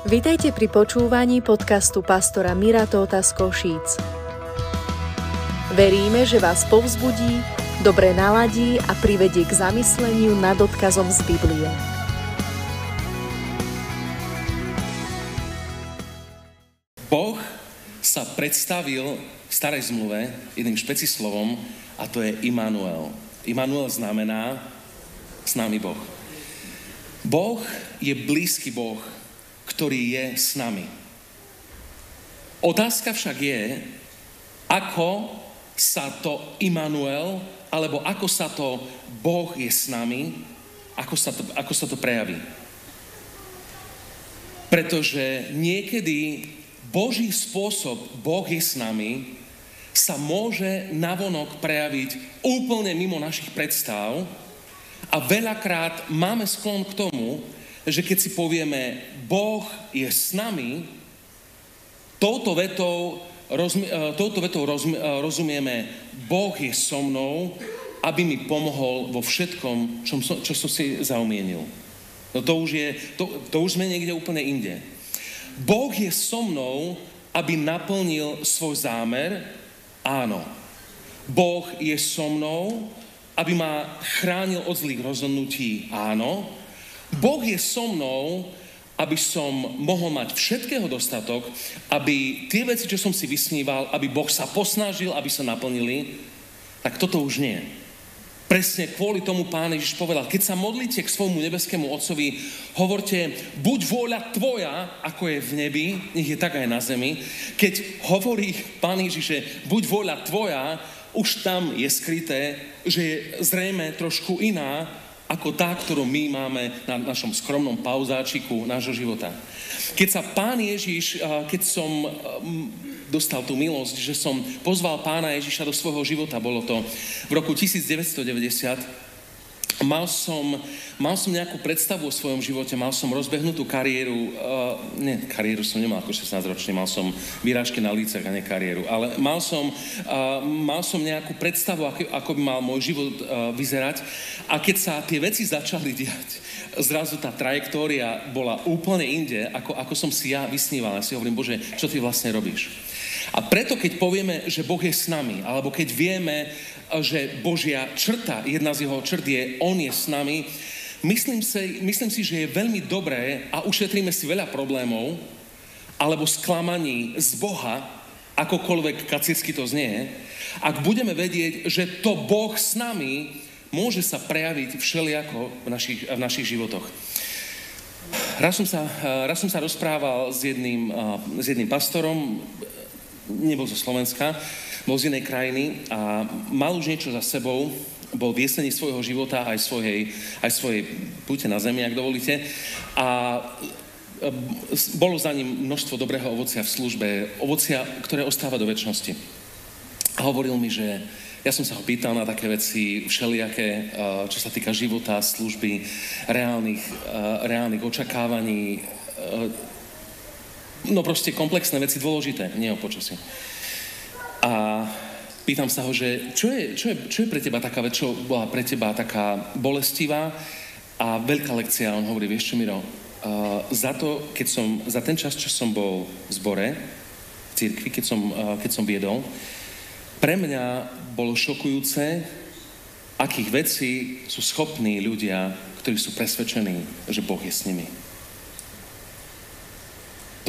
Vitajte pri počúvaní podcastu pastora Mira Tóta z Košíc. Veríme, že vás povzbudí, dobre naladí a privedie k zamysleniu nad odkazom z Biblie. Boh sa predstavil v starej zmluve jedným špecislovom a to je Immanuel. Immanuel znamená s nami Boh. Boh je blízky Boh, ktorý je s nami. Otázka však je, ako sa to Immanuel, alebo ako sa to Boh je s nami, ako sa to, ako sa to prejaví. Pretože niekedy Boží spôsob, Boh je s nami, sa môže navonok prejaviť úplne mimo našich predstav, a veľakrát máme sklon k tomu, že keď si povieme, Boh je s nami, touto vetou, rozmi, e, touto vetou rozmi, e, rozumieme, Boh je so mnou, aby mi pomohol vo všetkom, čo, som, čo som si zaumienil. No to už, je, to, to už sme niekde úplne inde. Boh je so mnou, aby naplnil svoj zámer? Áno. Boh je so mnou, aby ma chránil od zlých rozhodnutí? Áno. Boh je so mnou, aby som mohol mať všetkého dostatok, aby tie veci, čo som si vysníval, aby Boh sa posnažil, aby sa naplnili, tak toto už nie. Presne kvôli tomu pán Ježiš povedal, keď sa modlíte k svojmu nebeskému otcovi, hovorte, buď vôľa tvoja, ako je v nebi, nech je tak aj na zemi. Keď hovorí pán Ježiš, že buď vôľa tvoja, už tam je skryté, že je zrejme trošku iná ako tá, ktorú my máme na našom skromnom pauzáčiku nášho života. Keď sa pán Ježiš, keď som dostal tú milosť, že som pozval pána Ježiša do svojho života, bolo to v roku 1990, Mal som, mal som nejakú predstavu o svojom živote, mal som rozbehnutú kariéru, uh, nie, kariéru som nemal ako 16-ročný, mal som výražky na lícach a nie kariéru, ale mal som, uh, mal som nejakú predstavu, ako, ako by mal môj život uh, vyzerať a keď sa tie veci začali diať, zrazu tá trajektória bola úplne inde, ako, ako som si ja vysníval. Ja si hovorím, Bože, čo ty vlastne robíš? A preto, keď povieme, že Boh je s nami, alebo keď vieme, že Božia črta, jedna z jeho črt je, On je s nami, myslím si, myslím si, že je veľmi dobré a ušetríme si veľa problémov, alebo sklamaní z Boha, akokoľvek kacírsky to znie, ak budeme vedieť, že to Boh s nami môže sa prejaviť všelijako v našich, v našich životoch. Raz som, sa, raz som sa rozprával s jedným, s jedným pastorom, nebol zo Slovenska, bol z inej krajiny a mal už niečo za sebou, bol v jesení svojho života aj svojej, aj svojej púte na zemi, ak dovolíte. A e, bolo za ním množstvo dobrého ovocia v službe, ovocia, ktoré ostáva do väčšnosti. A hovoril mi, že ja som sa ho pýtal na také veci všelijaké, e, čo sa týka života, služby, reálnych, e, reálnych očakávaní, no proste komplexné veci, dôležité, nie o počasí. A pýtam sa ho, že čo je, čo je, čo je pre teba taká vec, čo bola pre teba taká bolestivá a veľká lekcia. On hovorí, vieš čo, Miro, uh, za to, keď som, za ten čas, čo som bol v zbore, v církvi, keď som, uh, keď som viedol, pre mňa bolo šokujúce, akých vecí sú schopní ľudia, ktorí sú presvedčení, že Boh je s nimi.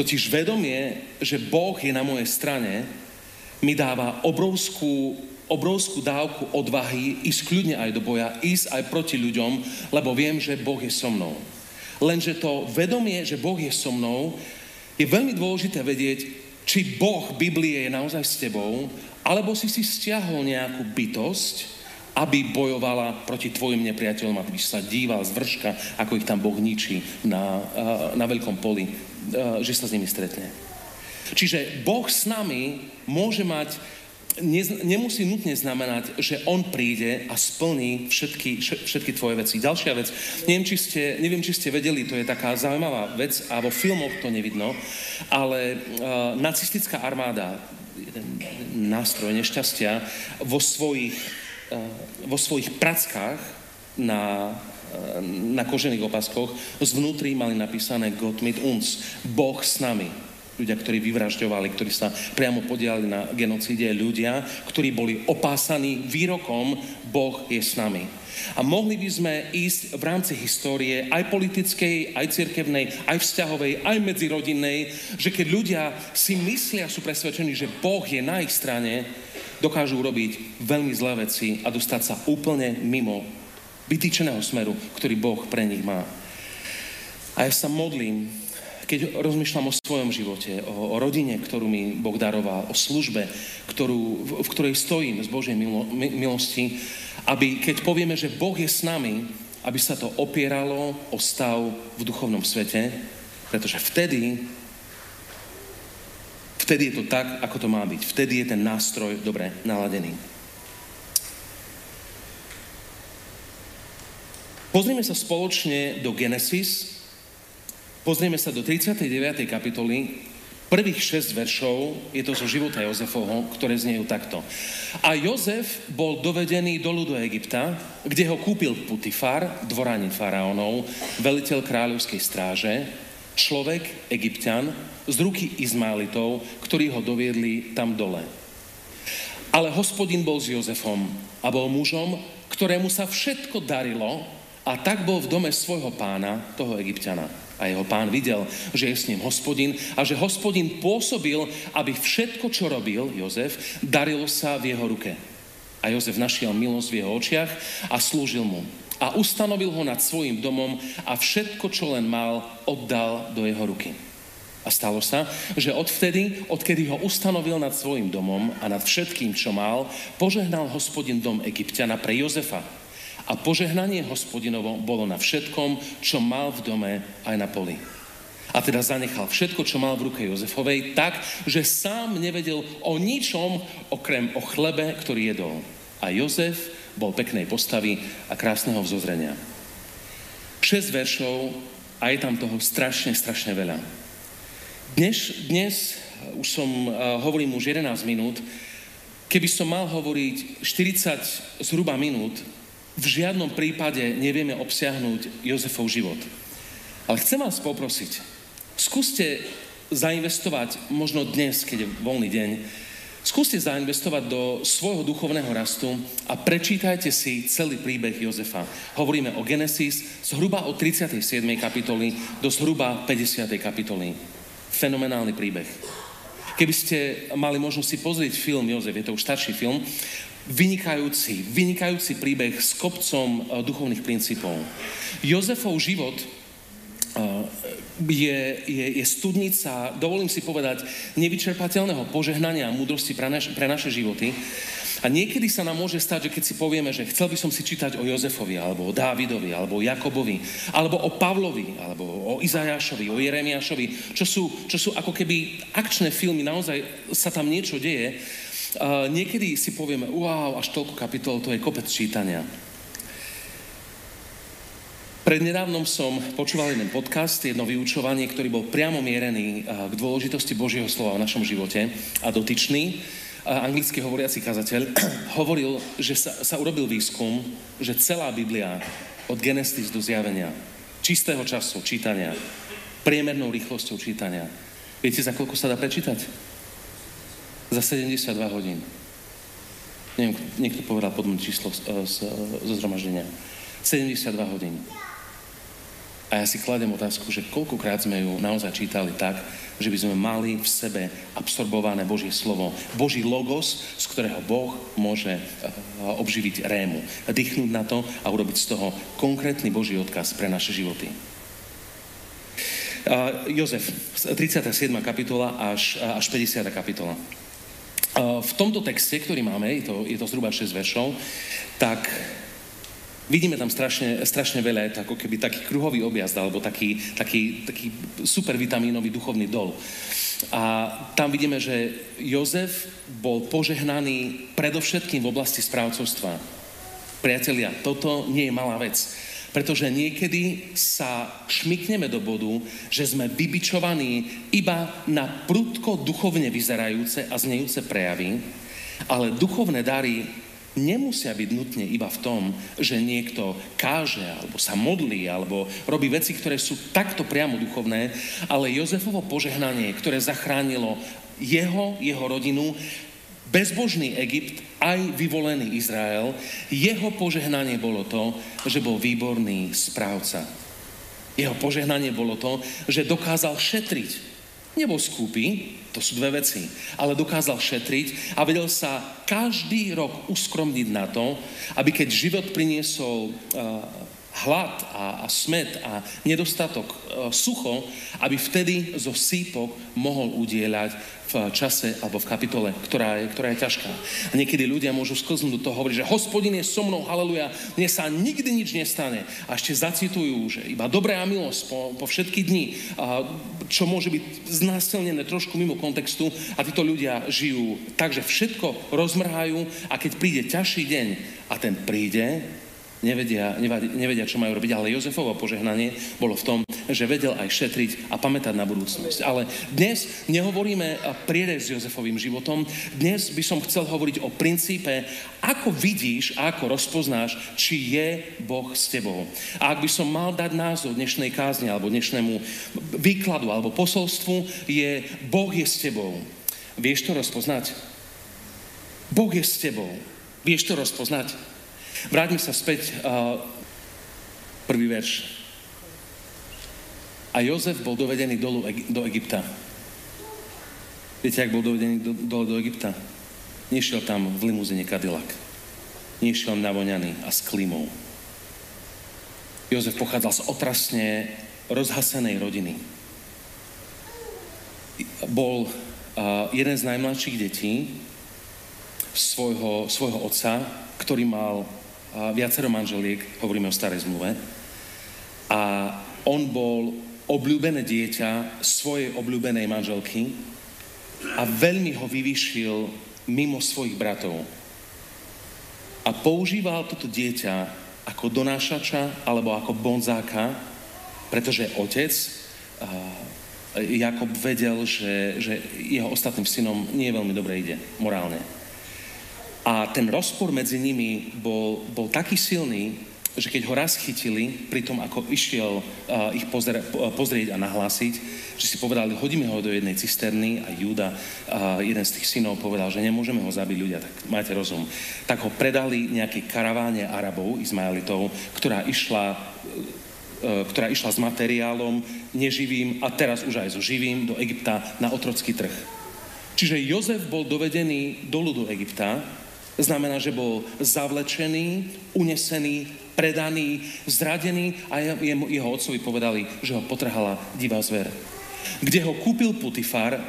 Totiž vedomie, že Boh je na mojej strane, mi dáva obrovskú, obrovskú dávku odvahy ísť kľudne aj do boja, ísť aj proti ľuďom, lebo viem, že Boh je so mnou. Lenže to vedomie, že Boh je so mnou, je veľmi dôležité vedieť, či Boh Biblie je naozaj s tebou, alebo si si stiahol nejakú bytosť, aby bojovala proti tvojim nepriateľom, aby sa díval z vrška, ako ich tam Boh ničí na, na veľkom poli, že sa s nimi stretne. Čiže Boh s nami môže mať, nemusí nutne znamenať, že On príde a splní všetky, všetky tvoje veci. Ďalšia vec, neviem či, ste, neviem, či ste vedeli, to je taká zaujímavá vec a vo filmoch to nevidno, ale uh, nacistická armáda, jeden nástroj nešťastia, vo svojich, uh, vo svojich prackách na na kožených opaskoch, zvnútri mali napísané Gott mit uns, Boh s nami. Ľudia, ktorí vyvražďovali, ktorí sa priamo podielali na genocíde, ľudia, ktorí boli opásaní výrokom Boh je s nami. A mohli by sme ísť v rámci histórie, aj politickej, aj cirkevnej, aj vzťahovej, aj medzirodinnej, že keď ľudia si myslia, sú presvedčení, že Boh je na ich strane, dokážu urobiť veľmi zlé veci a dostať sa úplne mimo vytýčeného smeru, ktorý Boh pre nich má. A ja sa modlím, keď rozmýšľam o svojom živote, o, o rodine, ktorú mi Boh daroval, o službe, ktorú, v, v ktorej stojím z Božej milo, milosti, aby keď povieme, že Boh je s nami, aby sa to opieralo o stav v duchovnom svete, pretože vtedy vtedy je to tak, ako to má byť. Vtedy je ten nástroj dobre naladený. Pozrieme sa spoločne do Genesis, pozrieme sa do 39. kapitoly Prvých šesť veršov je to zo života Jozefovho, ktoré znejú takto. A Jozef bol dovedený do Egypta, kde ho kúpil Putifar, dvoranin faraónov, veliteľ kráľovskej stráže, človek, egyptian, z ruky Izmaelitov, ktorí ho doviedli tam dole. Ale hospodin bol s Jozefom a bol mužom, ktorému sa všetko darilo a tak bol v dome svojho pána, toho egyptiana. A jeho pán videl, že je s ním hospodin a že hospodin pôsobil, aby všetko, čo robil Jozef, darilo sa v jeho ruke. A Jozef našiel milosť v jeho očiach a slúžil mu. A ustanovil ho nad svojim domom a všetko, čo len mal, oddal do jeho ruky. A stalo sa, že odvtedy, odkedy ho ustanovil nad svojim domom a nad všetkým, čo mal, požehnal hospodin dom Egyptiana pre Jozefa a požehnanie hospodinovo bolo na všetkom, čo mal v dome aj na poli. A teda zanechal všetko, čo mal v ruke Jozefovej, tak, že sám nevedel o ničom, okrem o chlebe, ktorý jedol. A Jozef bol peknej postavy a krásneho vzozrenia. 6 veršov a je tam toho strašne, strašne veľa. Dnes, dnes už som, uh, hovorím už 11 minút, keby som mal hovoriť 40 zhruba minút, v žiadnom prípade nevieme obsiahnuť Jozefov život. Ale chcem vás poprosiť, skúste zainvestovať, možno dnes, keď je voľný deň, skúste zainvestovať do svojho duchovného rastu a prečítajte si celý príbeh Jozefa. Hovoríme o Genesis zhruba od 37. kapitoly do zhruba 50. kapitoly. Fenomenálny príbeh. Keby ste mali možnosť si pozrieť film Jozef, je to už starší film, vynikajúci, vynikajúci príbeh s kopcom uh, duchovných princípov. Jozefov život uh, je, je, je studnica, dovolím si povedať, nevyčerpateľného požehnania a múdrosti pre, naš, pre naše životy. A niekedy sa nám môže stať, že keď si povieme, že chcel by som si čítať o Jozefovi, alebo o Dávidovi, alebo o Jakobovi, alebo o Pavlovi, alebo o Izajášovi, o Jeremiášovi, čo sú, čo sú ako keby akčné filmy, naozaj sa tam niečo deje, Niekedy si povieme, wow, až toľko kapitol, to je kopec čítania. Prednedávnom som počúval jeden podcast, jedno vyučovanie, ktorý bol priamo mierený k dôležitosti Božieho slova v našom živote a dotyčný, anglicky hovoriaci kazateľ, hovoril, že sa, sa urobil výskum, že celá Biblia od Genesis do zjavenia, čistého času čítania, priemernou rýchlosťou čítania, viete, za koľko sa dá prečítať? Za 72 hodín. Neviem, niekto povedal podľa číslo z, z, zo zhromaždenia. 72 hodín. A ja si kladem otázku, že koľkokrát sme ju naozaj čítali tak, že by sme mali v sebe absorbované Božie slovo, Boží logos, z ktorého Boh môže eh, obživiť rému, dýchnuť na to a urobiť z toho konkrétny Boží odkaz pre naše životy. Jozef, 37. kapitola až, až 50. kapitola. V tomto texte, ktorý máme, je to, je to zhruba 6 veršov, tak vidíme tam strašne, strašne veľa, je to ako keby taký kruhový objazd, alebo taký, taký, taký supervitamínový duchovný dol. A tam vidíme, že Jozef bol požehnaný predovšetkým v oblasti správcovstva. Priatelia, toto nie je malá vec. Pretože niekedy sa šmykneme do bodu, že sme vybičovaní iba na prudko duchovne vyzerajúce a znejúce prejavy, ale duchovné dary nemusia byť nutne iba v tom, že niekto káže, alebo sa modlí, alebo robí veci, ktoré sú takto priamo duchovné, ale Jozefovo požehnanie, ktoré zachránilo jeho, jeho rodinu, bezbožný Egypt, aj vyvolený Izrael, jeho požehnanie bolo to, že bol výborný správca. Jeho požehnanie bolo to, že dokázal šetriť Nebol skúpy, to sú dve veci, ale dokázal šetriť a vedel sa každý rok uskromniť na to, aby keď život priniesol uh, hlad a, a smet a nedostatok e, sucho, aby vtedy zo sípok mohol udieľať v čase alebo v kapitole, ktorá je, ktorá je ťažká. A niekedy ľudia môžu sklznúť do toho hovoriť, že hospodin je so mnou, haleluja, mne sa nikdy nič nestane. A ešte zacitujú, že iba dobré a milosť po, po všetky dni, a čo môže byť znásilnené trošku mimo kontextu a títo ľudia žijú tak, že všetko rozmrhajú a keď príde ťažší deň a ten príde, nevedia, nevedia, čo majú robiť. Ale Jozefovo požehnanie bolo v tom, že vedel aj šetriť a pamätať na budúcnosť. Ale dnes nehovoríme prierez s Jozefovým životom. Dnes by som chcel hovoriť o princípe, ako vidíš a ako rozpoznáš, či je Boh s tebou. A ak by som mal dať názov dnešnej kázne alebo dnešnému výkladu alebo posolstvu, je Boh je s tebou. Vieš to rozpoznať? Boh je s tebou. Vieš to rozpoznať? Vráťme sa späť, uh, prvý verš. A Jozef bol dovedený dolu do Egypta. Viete, ak bol dovedený do, dole do Egypta? Nešiel tam v limuzine Cadillac. Nešiel navoňaný a s klímou. Jozef pochádzal z otrasne rozhasenej rodiny. Bol uh, jeden z najmladších detí svojho, svojho otca, ktorý mal viacero manželiek, hovoríme o starej zmluve. A on bol obľúbené dieťa svojej obľúbenej manželky a veľmi ho vyvýšil mimo svojich bratov. A používal toto dieťa ako donášača alebo ako bonzáka, pretože otec Jakob vedel, že, že jeho ostatným synom nie veľmi dobre ide morálne. A ten rozpor medzi nimi bol, bol taký silný, že keď ho raz chytili, pri tom ako išiel uh, ich pozrie, pozrieť a nahlásiť, že si povedali, hodíme ho do jednej cisterny a Júda, uh, jeden z tých synov, povedal, že nemôžeme ho zabiť ľudia, tak máte rozum. Tak ho predali nejakej karaváne Arabov, Izmaelitov, ktorá išla uh, ktorá išla s materiálom neživým a teraz už aj so živým do Egypta na otrocký trh. Čiže Jozef bol dovedený dolu do Egypta Znamená, že bol zavlečený, unesený, predaný, zradený a jeho otcovi povedali, že ho potrhala divá zver. Kde ho kúpil Putifar,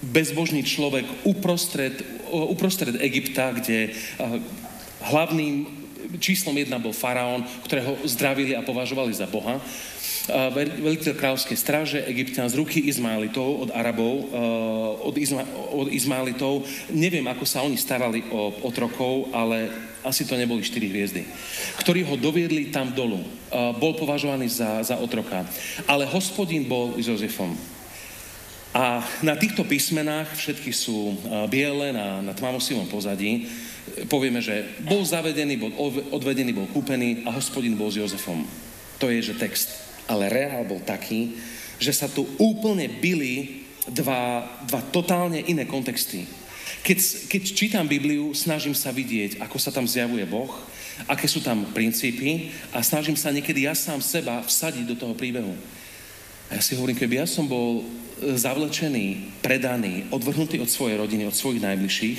bezbožný človek uprostred, uprostred Egypta, kde hlavným číslom jedna bol faraón, ktorého zdravili a považovali za Boha veliteľ kráľovskej stráže Egyptian z ruky Izmaelitov od Arabov, od, Izma, od Izmaelitov. Neviem, ako sa oni starali o otrokov, ale asi to neboli štyri hviezdy, ktorí ho doviedli tam dolu. Bol považovaný za, za otroka. Ale hospodín bol s Jozefom. A na týchto písmenách, všetky sú biele na, na tmavosivom pozadí, povieme, že bol zavedený, bol odvedený, bol kúpený a hospodin bol s Jozefom. To je, že text ale reál bol taký, že sa tu úplne byli dva, dva totálne iné kontexty. Keď, keď čítam Bibliu, snažím sa vidieť, ako sa tam zjavuje Boh, aké sú tam princípy a snažím sa niekedy ja sám seba vsadiť do toho príbehu. A ja si hovorím, keby ja som bol zavlečený, predaný, odvrhnutý od svojej rodiny, od svojich najbližších,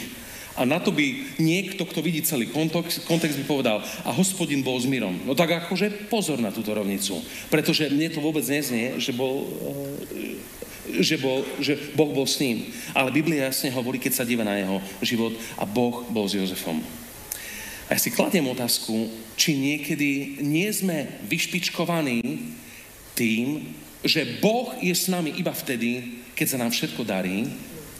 a na to by niekto, kto vidí celý kontext, kontext by povedal, a hospodin bol s mírom. No tak akože pozor na túto rovnicu. Pretože mne to vôbec neznie, že bol, eh, že, bol, že Boh bol s ním. Ale Biblia jasne hovorí, keď sa díva na jeho život a Boh bol s Jozefom. A ja si kladiem otázku, či niekedy nie sme vyšpičkovaní tým, že Boh je s nami iba vtedy, keď sa nám všetko darí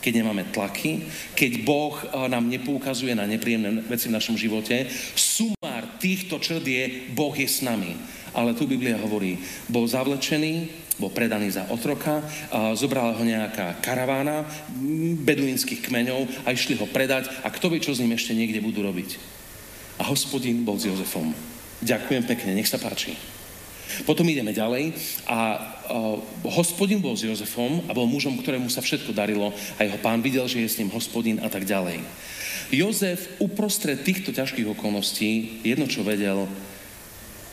keď nemáme tlaky, keď Boh eh, nám nepoukazuje na nepríjemné veci v našom živote. Sumár týchto črt je, Boh je s nami. Ale tu Biblia hovorí, bol zavlečený, bol predaný za otroka, a zobrala ho nejaká karavána beduínskych kmeňov a išli ho predať a kto vie, čo s ním ešte niekde budú robiť. A hospodin bol s Jozefom. Ďakujem pekne, nech sa páči. Potom ideme ďalej a hospodin bol s Jozefom a bol mužom, ktorému sa všetko darilo a jeho pán videl, že je s ním hospodin a tak ďalej. Jozef uprostred týchto ťažkých okolností jedno, čo vedel,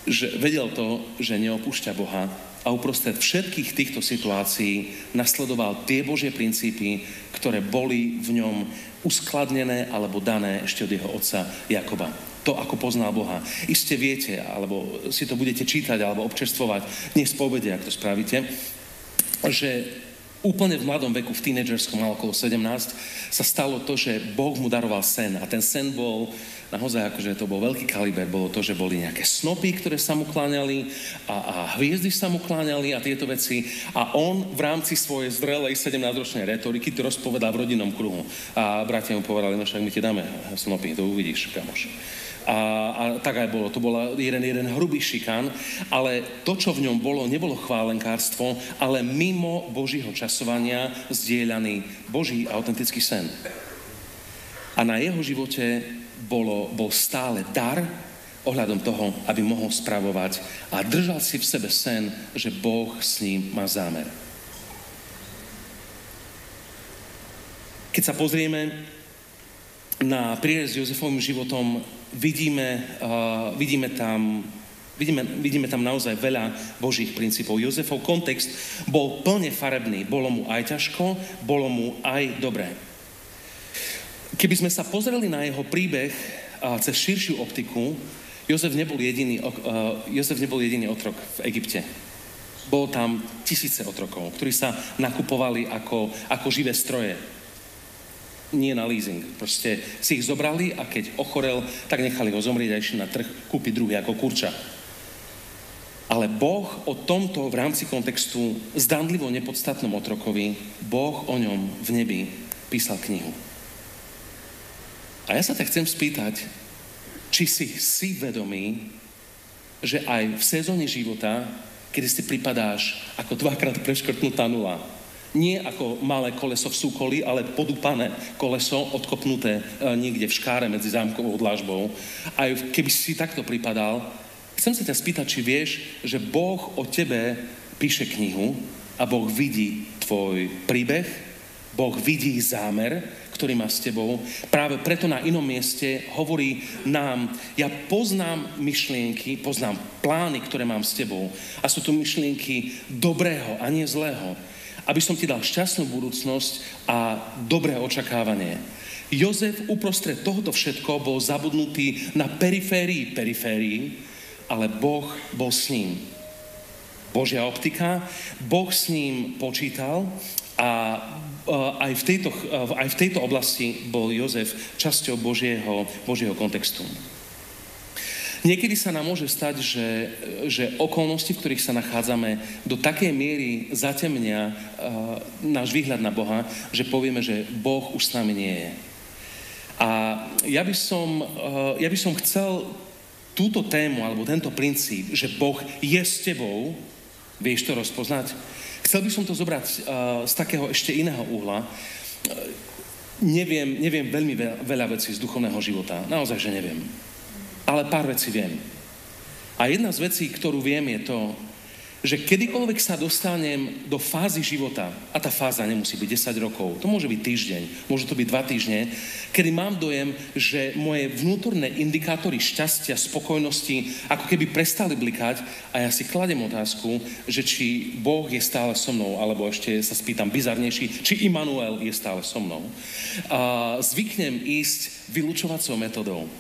že vedel to, že neopúšťa Boha a uprostred všetkých týchto situácií nasledoval tie Božie princípy, ktoré boli v ňom uskladnené alebo dané ešte od jeho otca Jakoba to, ako poznal Boha. Iste viete, alebo si to budete čítať, alebo občerstvovať dnes po ak to spravíte, že úplne v mladom veku, v tínedžerskom, mal okolo 17, sa stalo to, že Boh mu daroval sen. A ten sen bol naozaj, akože to bol veľký kaliber, bolo to, že boli nejaké snopy, ktoré sa mu kláňali a, a hviezdy sa mu kláňali a tieto veci. A on v rámci svojej zrelej 17-ročnej retoriky to rozpovedal v rodinnom kruhu. A bratia mu povedali, no však my ti dáme snopy, to uvidíš, kamoš a, a tak aj bolo. To bol jeden, jeden hrubý šikán, ale to, čo v ňom bolo, nebolo chválenkárstvo, ale mimo Božího časovania zdieľaný Boží autentický sen. A na jeho živote bolo, bol stále dar ohľadom toho, aby mohol spravovať a držal si v sebe sen, že Boh s ním má zámer. Keď sa pozrieme na prírez s Jozefovým životom, vidíme, uh, vidíme tam Vidíme, vidíme tam naozaj veľa Božích princípov. Jozefov kontext bol plne farebný. Bolo mu aj ťažko, bolo mu aj dobré. Keby sme sa pozreli na jeho príbeh cez širšiu optiku, Jozef nebol jediný, Jozef nebol jediný otrok v Egypte. Bol tam tisíce otrokov, ktorí sa nakupovali ako, ako živé stroje nie na leasing. Proste si ich zobrali a keď ochorel, tak nechali ho zomrieť a išli na trh kúpiť druhý ako kurča. Ale Boh o tomto v rámci kontextu zdanlivo nepodstatnom otrokovi, Boh o ňom v nebi písal knihu. A ja sa ťa chcem spýtať, či si si vedomý, že aj v sezóne života, kedy si pripadáš ako dvakrát preškrtnutá nula, nie ako malé koleso v súkoli, ale podúpané koleso, odkopnuté e, niekde v škáre medzi zámkovou dlažbou. A keby si takto pripadal, chcem sa ťa spýtať, či vieš, že Boh o tebe píše knihu a Boh vidí tvoj príbeh, Boh vidí zámer, ktorý má s tebou. Práve preto na inom mieste hovorí nám, ja poznám myšlienky, poznám plány, ktoré mám s tebou. A sú to myšlienky dobrého a nie zlého aby som ti dal šťastnú budúcnosť a dobré očakávanie. Jozef uprostred tohoto všetko bol zabudnutý na periférii periférii, ale Boh bol s ním. Božia optika, Boh s ním počítal a aj v tejto, aj v tejto oblasti bol Jozef časťou Božieho, Božieho kontextu. Niekedy sa nám môže stať, že, že okolnosti, v ktorých sa nachádzame, do takej miery zatemnia uh, náš výhľad na Boha, že povieme, že Boh už s nami nie je. A ja by som, uh, ja by som chcel túto tému, alebo tento princíp, že Boh je s tebou, vieš to rozpoznať? Chcel by som to zobrať uh, z takého ešte iného uhla. Neviem, neviem veľmi veľa vecí z duchovného života. Naozaj, že neviem ale pár vecí viem. A jedna z vecí, ktorú viem, je to, že kedykoľvek sa dostanem do fázy života, a tá fáza nemusí byť 10 rokov, to môže byť týždeň, môže to byť dva týždne, kedy mám dojem, že moje vnútorné indikátory šťastia, spokojnosti ako keby prestali blikať a ja si kladem otázku, že či Boh je stále so mnou, alebo ešte sa spýtam bizarnejší, či Immanuel je stále so mnou. A zvyknem ísť vylúčovacou metodou.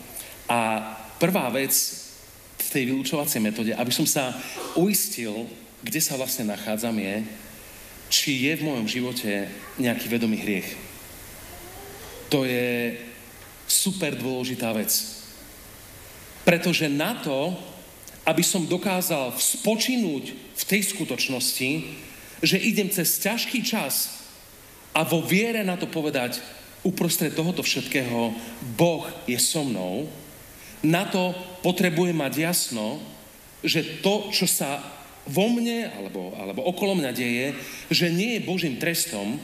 A Prvá vec v tej vylúčovacej metóde, aby som sa uistil, kde sa vlastne nachádzam, je, či je v mojom živote nejaký vedomý hriech. To je super dôležitá vec. Pretože na to, aby som dokázal spočinúť v tej skutočnosti, že idem cez ťažký čas a vo viere na to povedať, uprostred tohoto všetkého, Boh je so mnou, na to potrebujem mať jasno, že to, čo sa vo mne alebo, alebo okolo mňa deje, že nie je Božím trestom,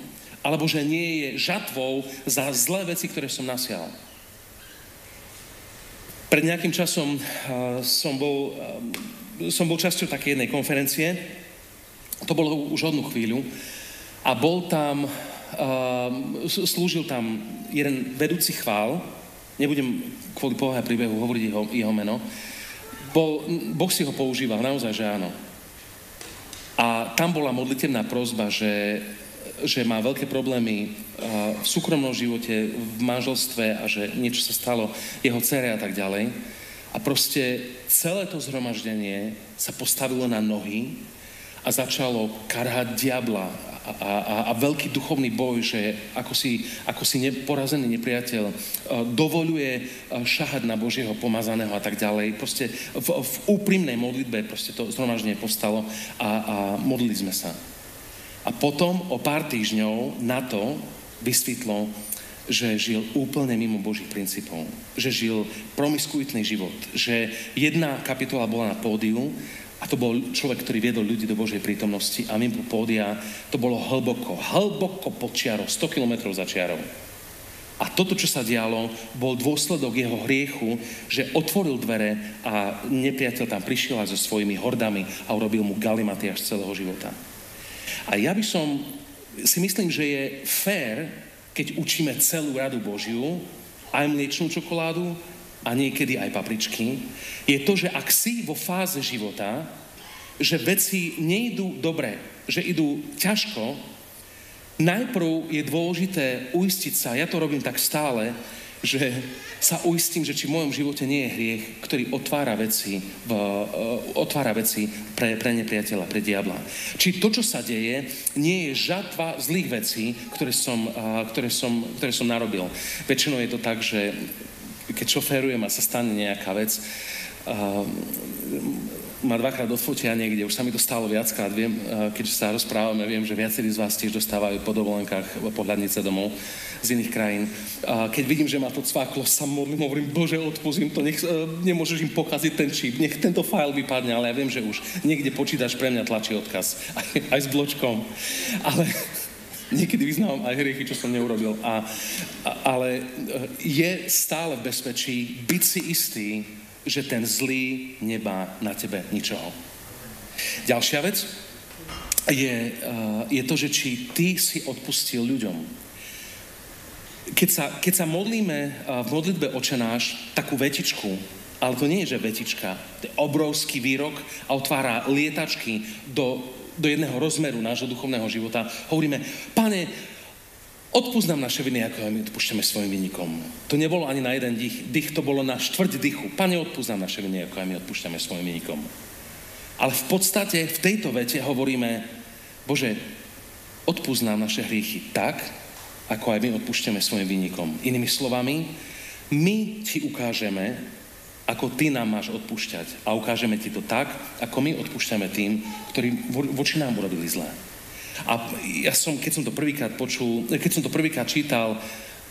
alebo že nie je žatvou za zlé veci, ktoré som nasial. Pred nejakým časom uh, som bol, uh, som bol časťou také jednej konferencie, to bolo už hodnú chvíľu, a bol tam, uh, slúžil tam jeden vedúci chvál, nebudem kvôli povahe príbehu hovoriť jeho, jeho meno, bol, boh si ho používal, naozaj, že áno. A tam bola modlitevná prozba, že, že má veľké problémy v súkromnom živote, v manželstve a že niečo sa stalo jeho cere a tak ďalej. A proste celé to zhromaždenie sa postavilo na nohy a začalo karhať diabla a, a veľký duchovný boj, že ako si, ako si porazený nepriateľ uh, dovoluje uh, šahať na Božieho pomazaného a tak ďalej. Proste v, v úprimnej modlitbe proste to zhromaždenie povstalo a, a modlili sme sa. A potom o pár týždňov na to vysvetlo, že žil úplne mimo Božích princípov. Že žil promiskuitný život. Že jedna kapitola bola na pódiu a to bol človek, ktorý viedol ľudí do Božej prítomnosti a mimo pódia to bolo hlboko, hlboko pod čiarou, 100 kilometrov za čiarou. A toto, čo sa dialo, bol dôsledok jeho hriechu, že otvoril dvere a nepriateľ tam prišiel aj so svojimi hordami a urobil mu galimaty až celého života. A ja by som, si myslím, že je fér, keď učíme celú radu Božiu, aj mliečnú čokoládu, a niekedy aj papričky, je to, že ak si vo fáze života, že veci nejdú dobre, že idú ťažko, najprv je dôležité uistiť sa, ja to robím tak stále, že sa uistím, že či v mojom živote nie je hriech, ktorý otvára veci, v, uh, otvára veci pre, pre nepriateľa, pre diabla. Či to, čo sa deje, nie je žatva zlých vecí, ktoré som, uh, ktoré som, ktoré som narobil. Väčšinou je to tak, že keď šoférujem a sa stane nejaká vec, uh, ma dvakrát odfotia niekde, už sa mi to stalo viackrát, viem, uh, keď sa rozprávame, viem, že viacerí z vás tiež dostávajú po dovolenkách pohľadnice domov z iných krajín. Uh, keď vidím, že ma to cváklo, sa modlím, hovorím, Bože, odpustím to, nech, uh, nemôžeš im pokaziť ten čip, nech tento file vypadne, ale ja viem, že už niekde počítač pre mňa tlačí odkaz, aj, aj s bločkom. Ale Niekedy vyznávam aj hriechy, čo som neurobil. A, a, ale e, je stále v bezpečí byť si istý, že ten zlý nemá na tebe ničoho. Ďalšia vec je, e, je to, že či ty si odpustil ľuďom. Keď sa, keď sa modlíme e, v modlitbe očenáš takú vetičku, ale to nie je, že vetička, to je obrovský výrok a otvára lietačky do do jedného rozmeru nášho duchovného života, hovoríme, pane, odpúsť nám naše viny, ako my odpúšťame svojim vynikom. To nebolo ani na jeden dých, dých to bolo na štvrť dychu. Pane, odpúsť nám naše viny, ako my odpúšťame svojim vynikom. Ale v podstate v tejto vete hovoríme, Bože, odpúsť nám naše hriechy tak, ako aj my odpúšťame svojim vynikom. Inými slovami, my ti ukážeme, ako ty nám máš odpúšťať. A ukážeme ti to tak, ako my odpúšťame tým, ktorí voči nám urobili zlé. A ja som, keď som to prvýkrát počul, keď som to prvýkrát čítal,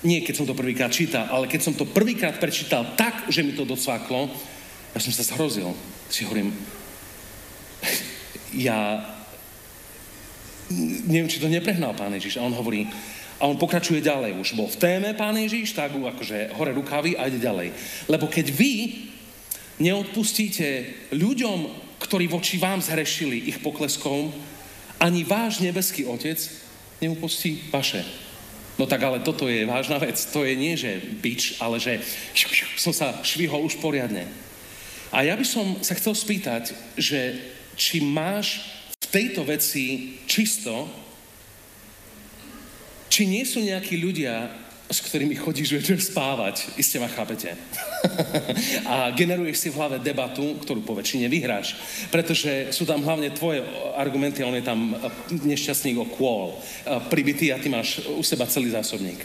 nie keď som to prvýkrát čítal, ale keď som to prvýkrát prečítal tak, že mi to docvaklo, ja som sa zhrozil. Si hovorím, ja neviem, či to neprehnal pán Ježiš. A on hovorí, a on pokračuje ďalej. Už bol v téme pán Ježiš, tak akože hore rukavy a ide ďalej. Lebo keď vy neodpustíte ľuďom, ktorí voči vám zhrešili ich pokleskom, ani váš nebeský otec neupustí vaše. No tak ale toto je vážna vec. To je nie, že bič, ale že som sa švihol už poriadne. A ja by som sa chcel spýtať, že či máš v tejto veci čisto či nie sú nejakí ľudia, s ktorými chodíš večer spávať, iste ma chápete. a generuješ si v hlave debatu, ktorú po väčšine vyhráš. Pretože sú tam hlavne tvoje argumenty on je tam nešťastník o kôl, pribitý a ty máš u seba celý zásobník.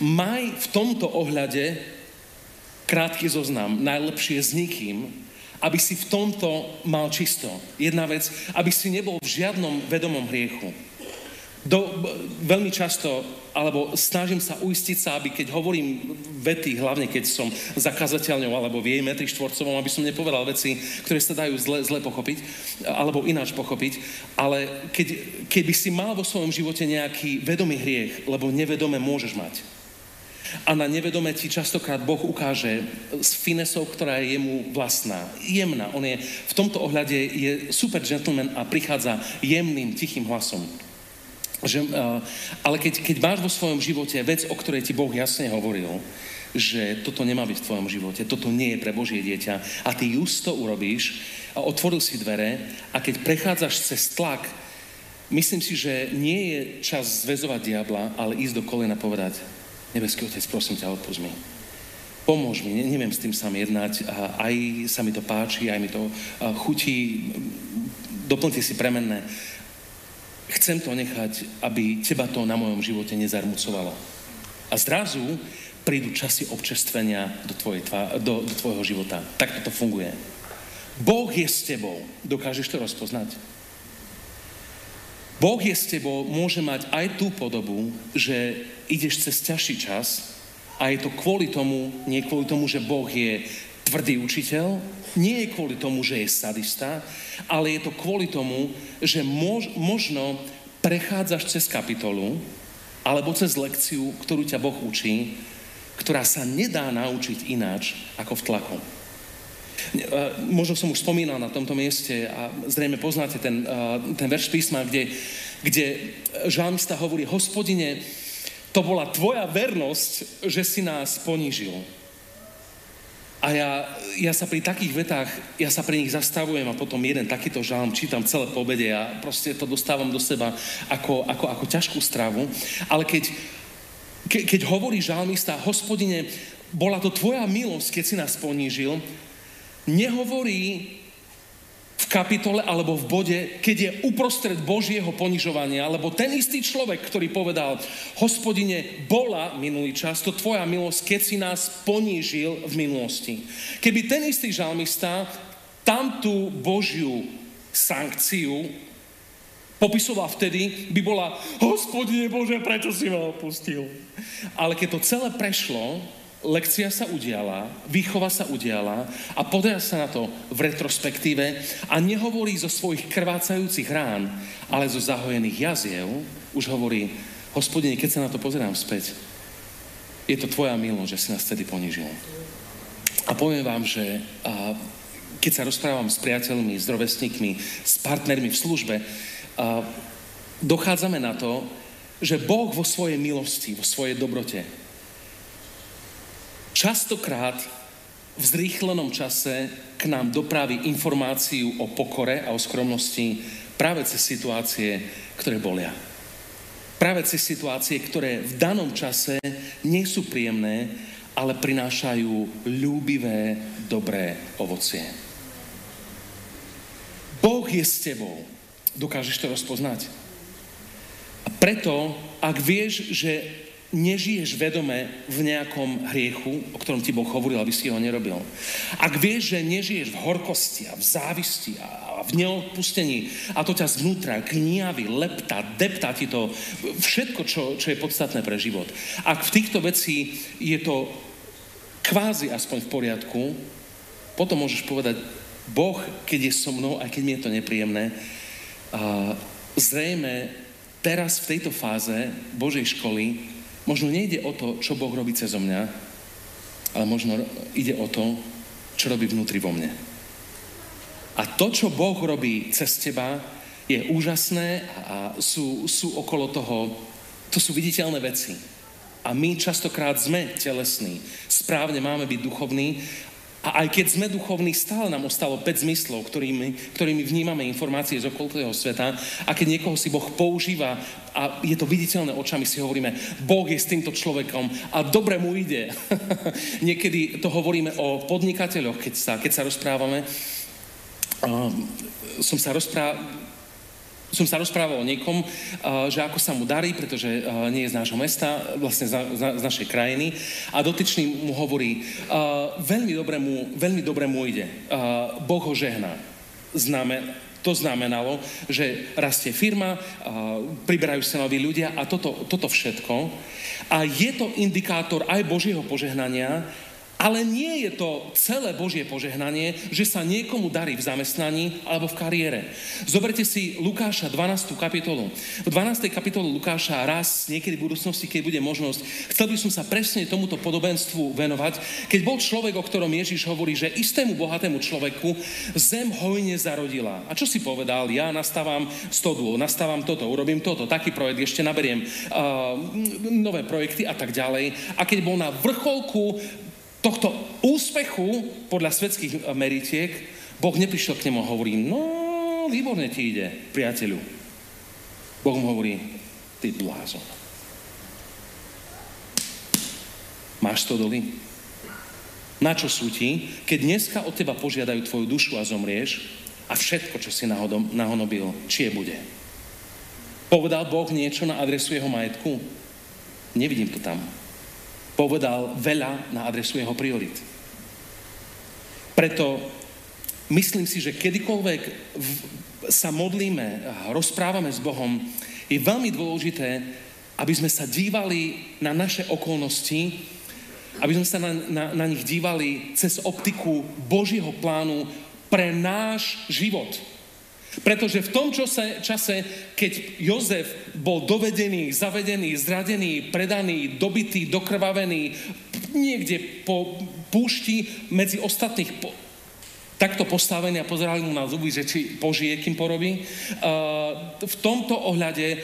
Maj v tomto ohľade krátky zoznam, najlepšie s nikým, aby si v tomto mal čisto. Jedna vec, aby si nebol v žiadnom vedomom hriechu do, veľmi často, alebo snažím sa uistiť sa, aby keď hovorím vety, hlavne keď som zakazateľňou alebo v jej metri štvorcovom, aby som nepovedal veci, ktoré sa dajú zle, zle pochopiť, alebo ináč pochopiť, ale keď, keby si mal vo svojom živote nejaký vedomý hriech, lebo nevedome môžeš mať, A na nevedome ti častokrát Boh ukáže s finesou, ktorá je jemu vlastná, jemná. On je v tomto ohľade je super gentleman a prichádza jemným, tichým hlasom. Že, ale keď, keď máš vo svojom živote vec, o ktorej ti Boh jasne hovoril, že toto nemá byť v tvojom živote, toto nie je pre Božie dieťa a ty just to urobíš a otvoril si dvere a keď prechádzaš cez tlak, myslím si, že nie je čas zväzovať diabla, ale ísť do kolena povedať, nebeský otec, prosím ťa, odpust mi. Pomôž mi, neviem s tým sám jednať, a aj sa mi to páči, aj mi to chutí, doplňte si premenné chcem to nechať, aby teba to na mojom živote nezarmucovalo. A zrazu prídu časy občerstvenia do, tvojej do, do tvojho života. Tak to funguje. Boh je s tebou. Dokážeš to rozpoznať? Boh je s tebou, môže mať aj tú podobu, že ideš cez ťažší čas a je to kvôli tomu, nie kvôli tomu, že Boh je tvrdý učiteľ, nie je kvôli tomu, že je sadista, ale je to kvôli tomu, že mož, možno prechádzaš cez kapitolu alebo cez lekciu, ktorú ťa Boh učí, ktorá sa nedá naučiť ináč ako v tlaku. Možno som už spomínal na tomto mieste a zrejme poznáte ten, ten verš písma, kde, kde žalmista hovorí, hospodine, to bola tvoja vernosť, že si nás ponížil. A ja, ja sa pri takých vetách, ja sa pri nich zastavujem a potom jeden takýto žalm čítam celé pobede a proste to dostávam do seba ako, ako, ako ťažkú stravu. Ale keď, ke, keď hovorí žalmista, hospodine, bola to tvoja milosť, keď si nás ponížil, nehovorí kapitole alebo v bode, keď je uprostred Božieho ponižovania, lebo ten istý človek, ktorý povedal, hospodine, bola minulý čas, to tvoja milosť, keď si nás ponížil v minulosti. Keby ten istý žalmista tamtú Božiu sankciu popisoval vtedy, by bola, hospodine Bože, prečo si ma opustil? Ale keď to celé prešlo, lekcia sa udiala, výchova sa udiala a podľa sa na to v retrospektíve a nehovorí zo svojich krvácajúcich rán, ale zo zahojených jaziev, už hovorí, hospodine, keď sa na to pozerám späť, je to tvoja milosť, že si nás vtedy ponížil. A poviem vám, že a, keď sa rozprávam s priateľmi, s rovesníkmi, s partnermi v službe, a, dochádzame na to, že Boh vo svojej milosti, vo svojej dobrote častokrát v zrýchlenom čase k nám dopraví informáciu o pokore a o skromnosti práve cez situácie, ktoré bolia. Práve cez situácie, ktoré v danom čase nie sú príjemné, ale prinášajú ľúbivé, dobré ovocie. Boh je s tebou. Dokážeš to rozpoznať? A preto, ak vieš, že nežiješ vedome v nejakom hriechu, o ktorom ti Boh hovoril, aby si ho nerobil. Ak vieš, že nežiješ v horkosti a v závisti a v neodpustení a to ťa zvnútra gniaví, lepta, deptá ti to všetko, čo, čo je podstatné pre život. Ak v týchto vecí je to kvázi aspoň v poriadku, potom môžeš povedať, Boh, keď je so mnou, aj keď mi je to nepríjemné, a zrejme teraz v tejto fáze Božej školy Možno nejde o to, čo Boh robí cez mňa, ale možno ide o to, čo robí vnútri vo mne. A to, čo Boh robí cez teba, je úžasné a sú, sú okolo toho, to sú viditeľné veci. A my častokrát sme telesní. Správne máme byť duchovní, a aj keď sme duchovní, stále nám ostalo 5 zmyslov, ktorými, ktorými vnímame informácie z okolitého sveta. A keď niekoho si Boh používa a je to viditeľné očami, si hovoríme, Boh je s týmto človekom a dobre mu ide. Niekedy to hovoríme o podnikateľoch, keď sa, keď sa rozprávame. Uh, som sa rozprával, som sa rozprával o niekom, že ako sa mu darí, pretože nie je z nášho mesta, vlastne z, našej krajiny. A dotyčný mu hovorí, veľmi dobre mu, veľmi dobre mu ide. Boh ho žehná. Znamen, to znamenalo, že rastie firma, priberajú sa noví ľudia a toto, toto všetko. A je to indikátor aj Božieho požehnania, Ale nie je to celé Božie požehnanie, že sa niekomu darí v zamestnaní alebo v kariére. Zoberte si Lukáša 12. kapitolu. V 12. kapitolu Lukáša raz, niekedy v budúcnosti, keď bude možnosť, chcel by som sa presne tomuto podobenstvu venovať, keď bol človek, o ktorom Ježiš hovorí, že istému bohatému človeku zem hojne zarodila. A čo si povedal? Ja nastávam stodlu, nastávam toto, urobím toto, taký projekt, ešte naberiem uh, nové projekty a tak ďalej. A keď bol na vrcholku tohto úspechu podľa svetských meritiek, Boh neprišiel k nemu a hovorí, no, výborne ti ide, priateľu. Boh mu hovorí, ty blázon. Máš to doly? Na čo sú ti, keď dneska od teba požiadajú tvoju dušu a zomrieš a všetko, čo si nahodom, nahonobil, čie bude? Povedal Boh niečo na adresu jeho majetku? Nevidím to tam povedal veľa na adresu jeho priorit. Preto myslím si, že kedykoľvek sa modlíme rozprávame s Bohom, je veľmi dôležité, aby sme sa dívali na naše okolnosti, aby sme sa na, na, na nich dívali cez optiku Božieho plánu pre náš život. Pretože v tom čase, keď Jozef bol dovedený, zavedený, zradený, predaný, dobitý, dokrvavený, niekde po púšti medzi ostatných po, takto postavení a pozerali mu na zuby, že či požije, kým porobí. Uh, v tomto ohľade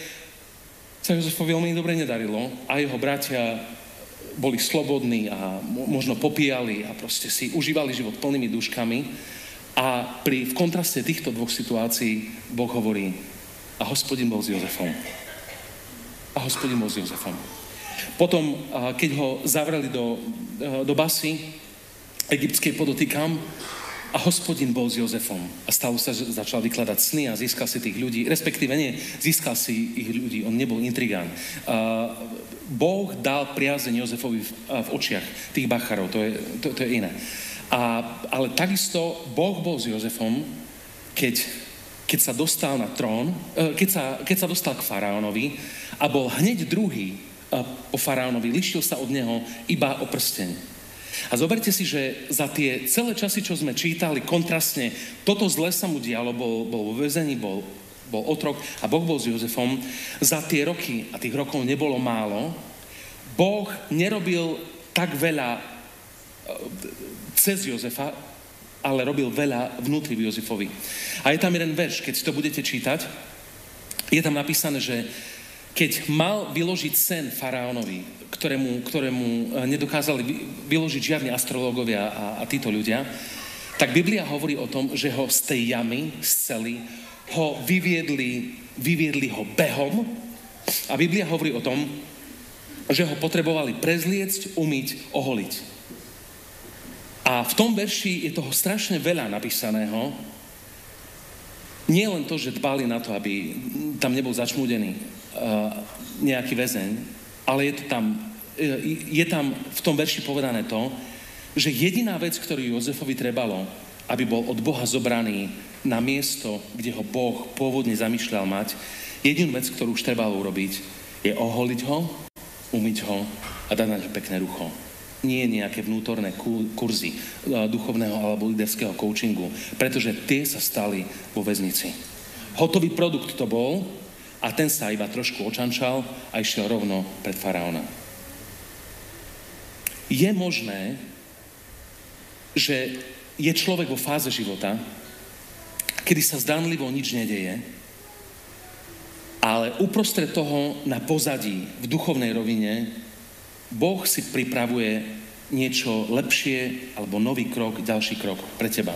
sa Jozefovi veľmi dobre nedarilo a jeho bratia boli slobodní a možno popíjali a proste si užívali život plnými duškami. A pri, v kontraste týchto dvoch situácií Boh hovorí, a hospodin bol s Jozefom. A hospodin bol s Jozefom. Potom, keď ho zavreli do, do basy egyptskej podotýkam, a hospodin bol s Jozefom. A stalo sa, že začal vykladať sny a získal si tých ľudí, respektíve nie, získal si ich ľudí, on nebol intrigán. Uh, boh dal priazeň Jozefovi v, v očiach tých bacharov, to je, to, to je iné. A, ale takisto Boh bol s Jozefom, keď, keď sa dostal na trón, e, keď sa, keď sa dostal k faraónovi a bol hneď druhý e, po faraónovi, lišil sa od neho iba o prsteň. A zoberte si, že za tie celé časy, čo sme čítali, kontrastne, toto zle sa mu dialo, bol, bol vo vezení, bol, bol otrok a Boh bol s Jozefom. Za tie roky, a tých rokov nebolo málo, Boh nerobil tak veľa cez Jozefa, ale robil veľa vnútri v Jozefovi. A je tam jeden verš, keď si to budete čítať, je tam napísané, že keď mal vyložiť sen faraónovi, ktorému, ktorému eh, nedokázali vyložiť žiadni astrológovia a, a títo ľudia, tak Biblia hovorí o tom, že ho z tej jamy, z cely, ho vyviedli, vyviedli ho behom a Biblia hovorí o tom, že ho potrebovali prezliecť, umyť, oholiť. A v tom verši je toho strašne veľa napísaného. Nie len to, že dbali na to, aby tam nebol začmúdený uh, nejaký väzeň, ale je, to tam, je tam v tom verši povedané to, že jediná vec, ktorú Jozefovi trebalo, aby bol od Boha zobraný na miesto, kde ho Boh pôvodne zamýšľal mať, jedinú vec, ktorú už trebalo urobiť, je oholiť ho, umyť ho a dať na ňo pekné rucho nie nejaké vnútorné kurzy duchovného alebo líderského coachingu, pretože tie sa stali vo väznici. Hotový produkt to bol a ten sa iba trošku očančal a išiel rovno pred faraóna. Je možné, že je človek vo fáze života, kedy sa zdanlivo nič nedeje, ale uprostred toho na pozadí, v duchovnej rovine, Boh si pripravuje niečo lepšie alebo nový krok, ďalší krok pre teba.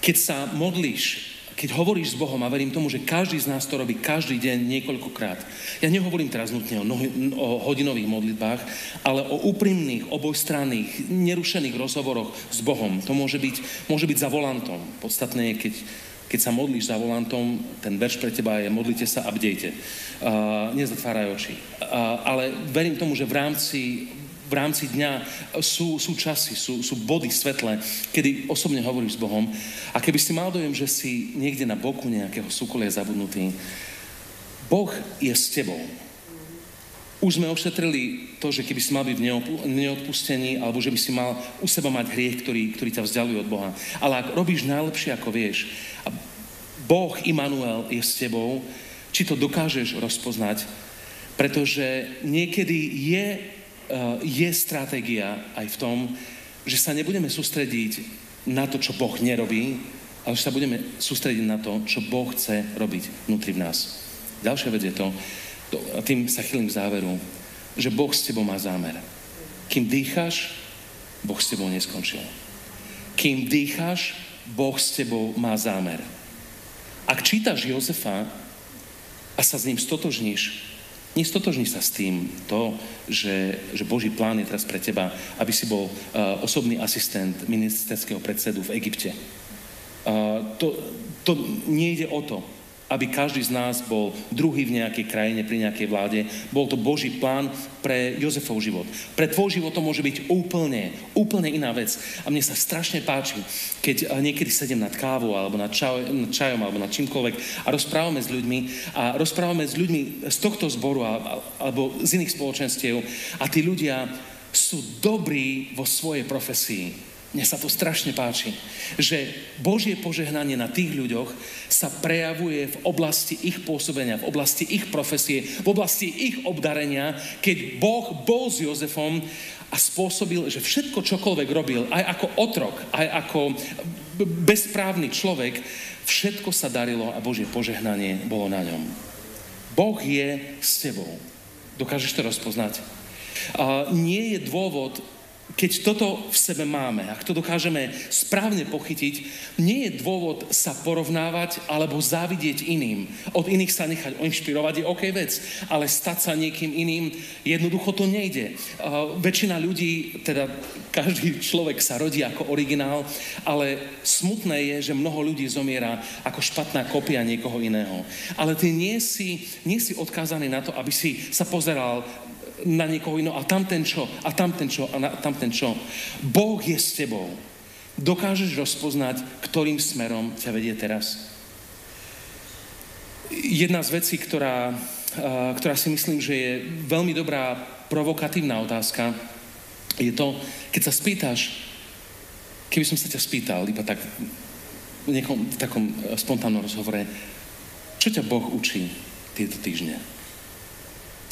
Keď sa modlíš, keď hovoríš s Bohom a verím tomu, že každý z nás to robí každý deň niekoľkokrát. Ja nehovorím teraz nutne o, nohy, o hodinových modlitbách, ale o úprimných, obojstranných, nerušených rozhovoroch s Bohom. To môže byť, môže byť za volantom. Podstatné je, keď keď sa modlíš za volantom, ten verš pre teba je modlite sa a bdejte. Uh, nezatváraj oči. Ale verím tomu, že v rámci v rámci dňa sú, sú časy, sú, sú body svetle, kedy osobne hovoríš s Bohom. A keby si mal dojem, že si niekde na boku nejakého súkolia zabudnutý, Boh je s tebou. Už sme ošetrili to, že keby si mal byť v neodpustení, alebo že by si mal u seba mať hriech, ktorý, ktorý ťa vzdialuje od Boha. Ale ak robíš najlepšie, ako vieš, a Boh Immanuel je s tebou, či to dokážeš rozpoznať, pretože niekedy je, uh, je stratégia aj v tom, že sa nebudeme sústrediť na to, čo Boh nerobí, ale že sa budeme sústrediť na to, čo Boh chce robiť vnútri v nás. Ďalšia vec je to, to, a tým sa chylím k záveru, že Boh s tebou má zámer. Kým dýcháš, Boh s tebou neskončil. Kým dýcháš, Boh s tebou má zámer. Ak čítaš Jozefa a sa s ním stotožníš, nestotožní sa s tým to, že, že Boží plán je teraz pre teba, aby si bol uh, osobný asistent ministerského predsedu v Egypte. Uh, to, to nie ide o to aby každý z nás bol druhý v nejakej krajine, pri nejakej vláde. Bol to Boží plán pre Jozefov život. Pre tvoj život to môže byť úplne, úplne iná vec. A mne sa strašne páči, keď niekedy sedem nad kávou, alebo nad, čaj, nad čajom, alebo nad čímkoľvek a rozprávame s ľuďmi a rozprávame s ľuďmi z tohto zboru alebo z iných spoločenstiev a tí ľudia sú dobrí vo svojej profesii mne sa to strašne páči, že Božie požehnanie na tých ľuďoch sa prejavuje v oblasti ich pôsobenia, v oblasti ich profesie, v oblasti ich obdarenia, keď Boh bol s Jozefom a spôsobil, že všetko, čokoľvek robil, aj ako otrok, aj ako bezprávny človek, všetko sa darilo a Božie požehnanie bolo na ňom. Boh je s tebou. Dokážeš to rozpoznať? Uh, nie je dôvod keď toto v sebe máme, ak to dokážeme správne pochytiť, nie je dôvod sa porovnávať alebo závidieť iným. Od iných sa nechať inšpirovať je OK vec, ale stať sa niekým iným, jednoducho to nejde. Uh, väčšina ľudí, teda každý človek sa rodí ako originál, ale smutné je, že mnoho ľudí zomiera ako špatná kopia niekoho iného. Ale ty nie si, nie si odkázaný na to, aby si sa pozeral na niekoho iného a tamten čo, a tamten čo, a na, tamten čo. Boh je s tebou. Dokážeš rozpoznať, ktorým smerom ťa vedie teraz? Jedna z vecí, ktorá, ktorá si myslím, že je veľmi dobrá provokatívna otázka, je to, keď sa spýtaš, keby som sa ťa spýtal, iba tak v nejakom takom e, spontánnom rozhovore, čo ťa Boh učí tieto týždne?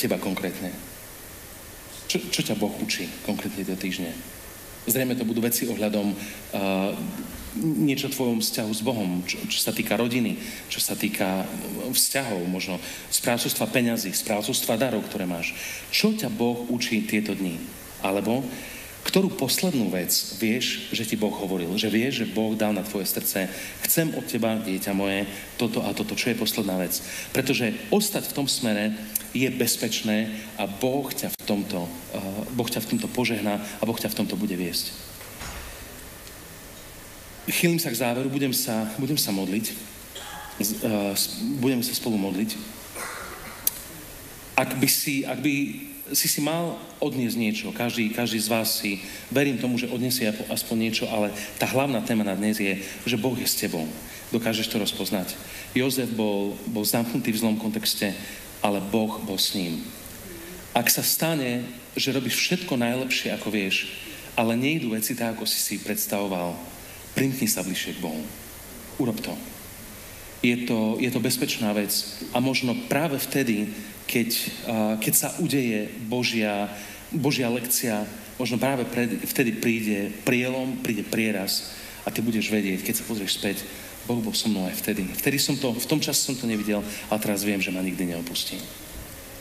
Teba konkrétne. Čo, čo ťa Boh učí konkrétne tie týždne? Zrejme to budú veci ohľadom uh, niečo o tvojom vzťahu s Bohom, čo, čo sa týka rodiny, čo sa týka vzťahov, možno správcovstva peňazí, správcovstva darov, ktoré máš. Čo ťa Boh učí tieto dni? Alebo ktorú poslednú vec vieš, že ti Boh hovoril, že vieš, že Boh dal na tvoje srdce, chcem od teba, dieťa moje, toto a toto, čo je posledná vec. Pretože ostať v tom smere je bezpečné a Boh ťa v tomto, uh, boh ťa v tomto požehná a Boh ťa v tomto bude viesť. Chýlim sa k záveru, budem sa, budem sa modliť. Uh, budeme sa spolu modliť. Ak by si, ak by si si mal odniesť niečo. Každý, každý z vás si, verím tomu, že odniesie aspoň niečo, ale tá hlavná téma na dnes je, že Boh je s tebou. Dokážeš to rozpoznať. Jozef bol, bol zamknutý v zlom kontexte, ale Boh bol s ním. Ak sa stane, že robíš všetko najlepšie, ako vieš, ale nejdu veci tak, ako si si predstavoval, primkni sa bližšie k Bohu. Urob to. Je to, je to bezpečná vec a možno práve vtedy keď, keď sa udeje Božia, Božia lekcia, možno práve vtedy príde prielom, príde prieraz a ty budeš vedieť, keď sa pozrieš späť, Boh bol so mnou aj vtedy. Vtedy som to, v tom čase som to nevidel, ale teraz viem, že ma nikdy neopustí.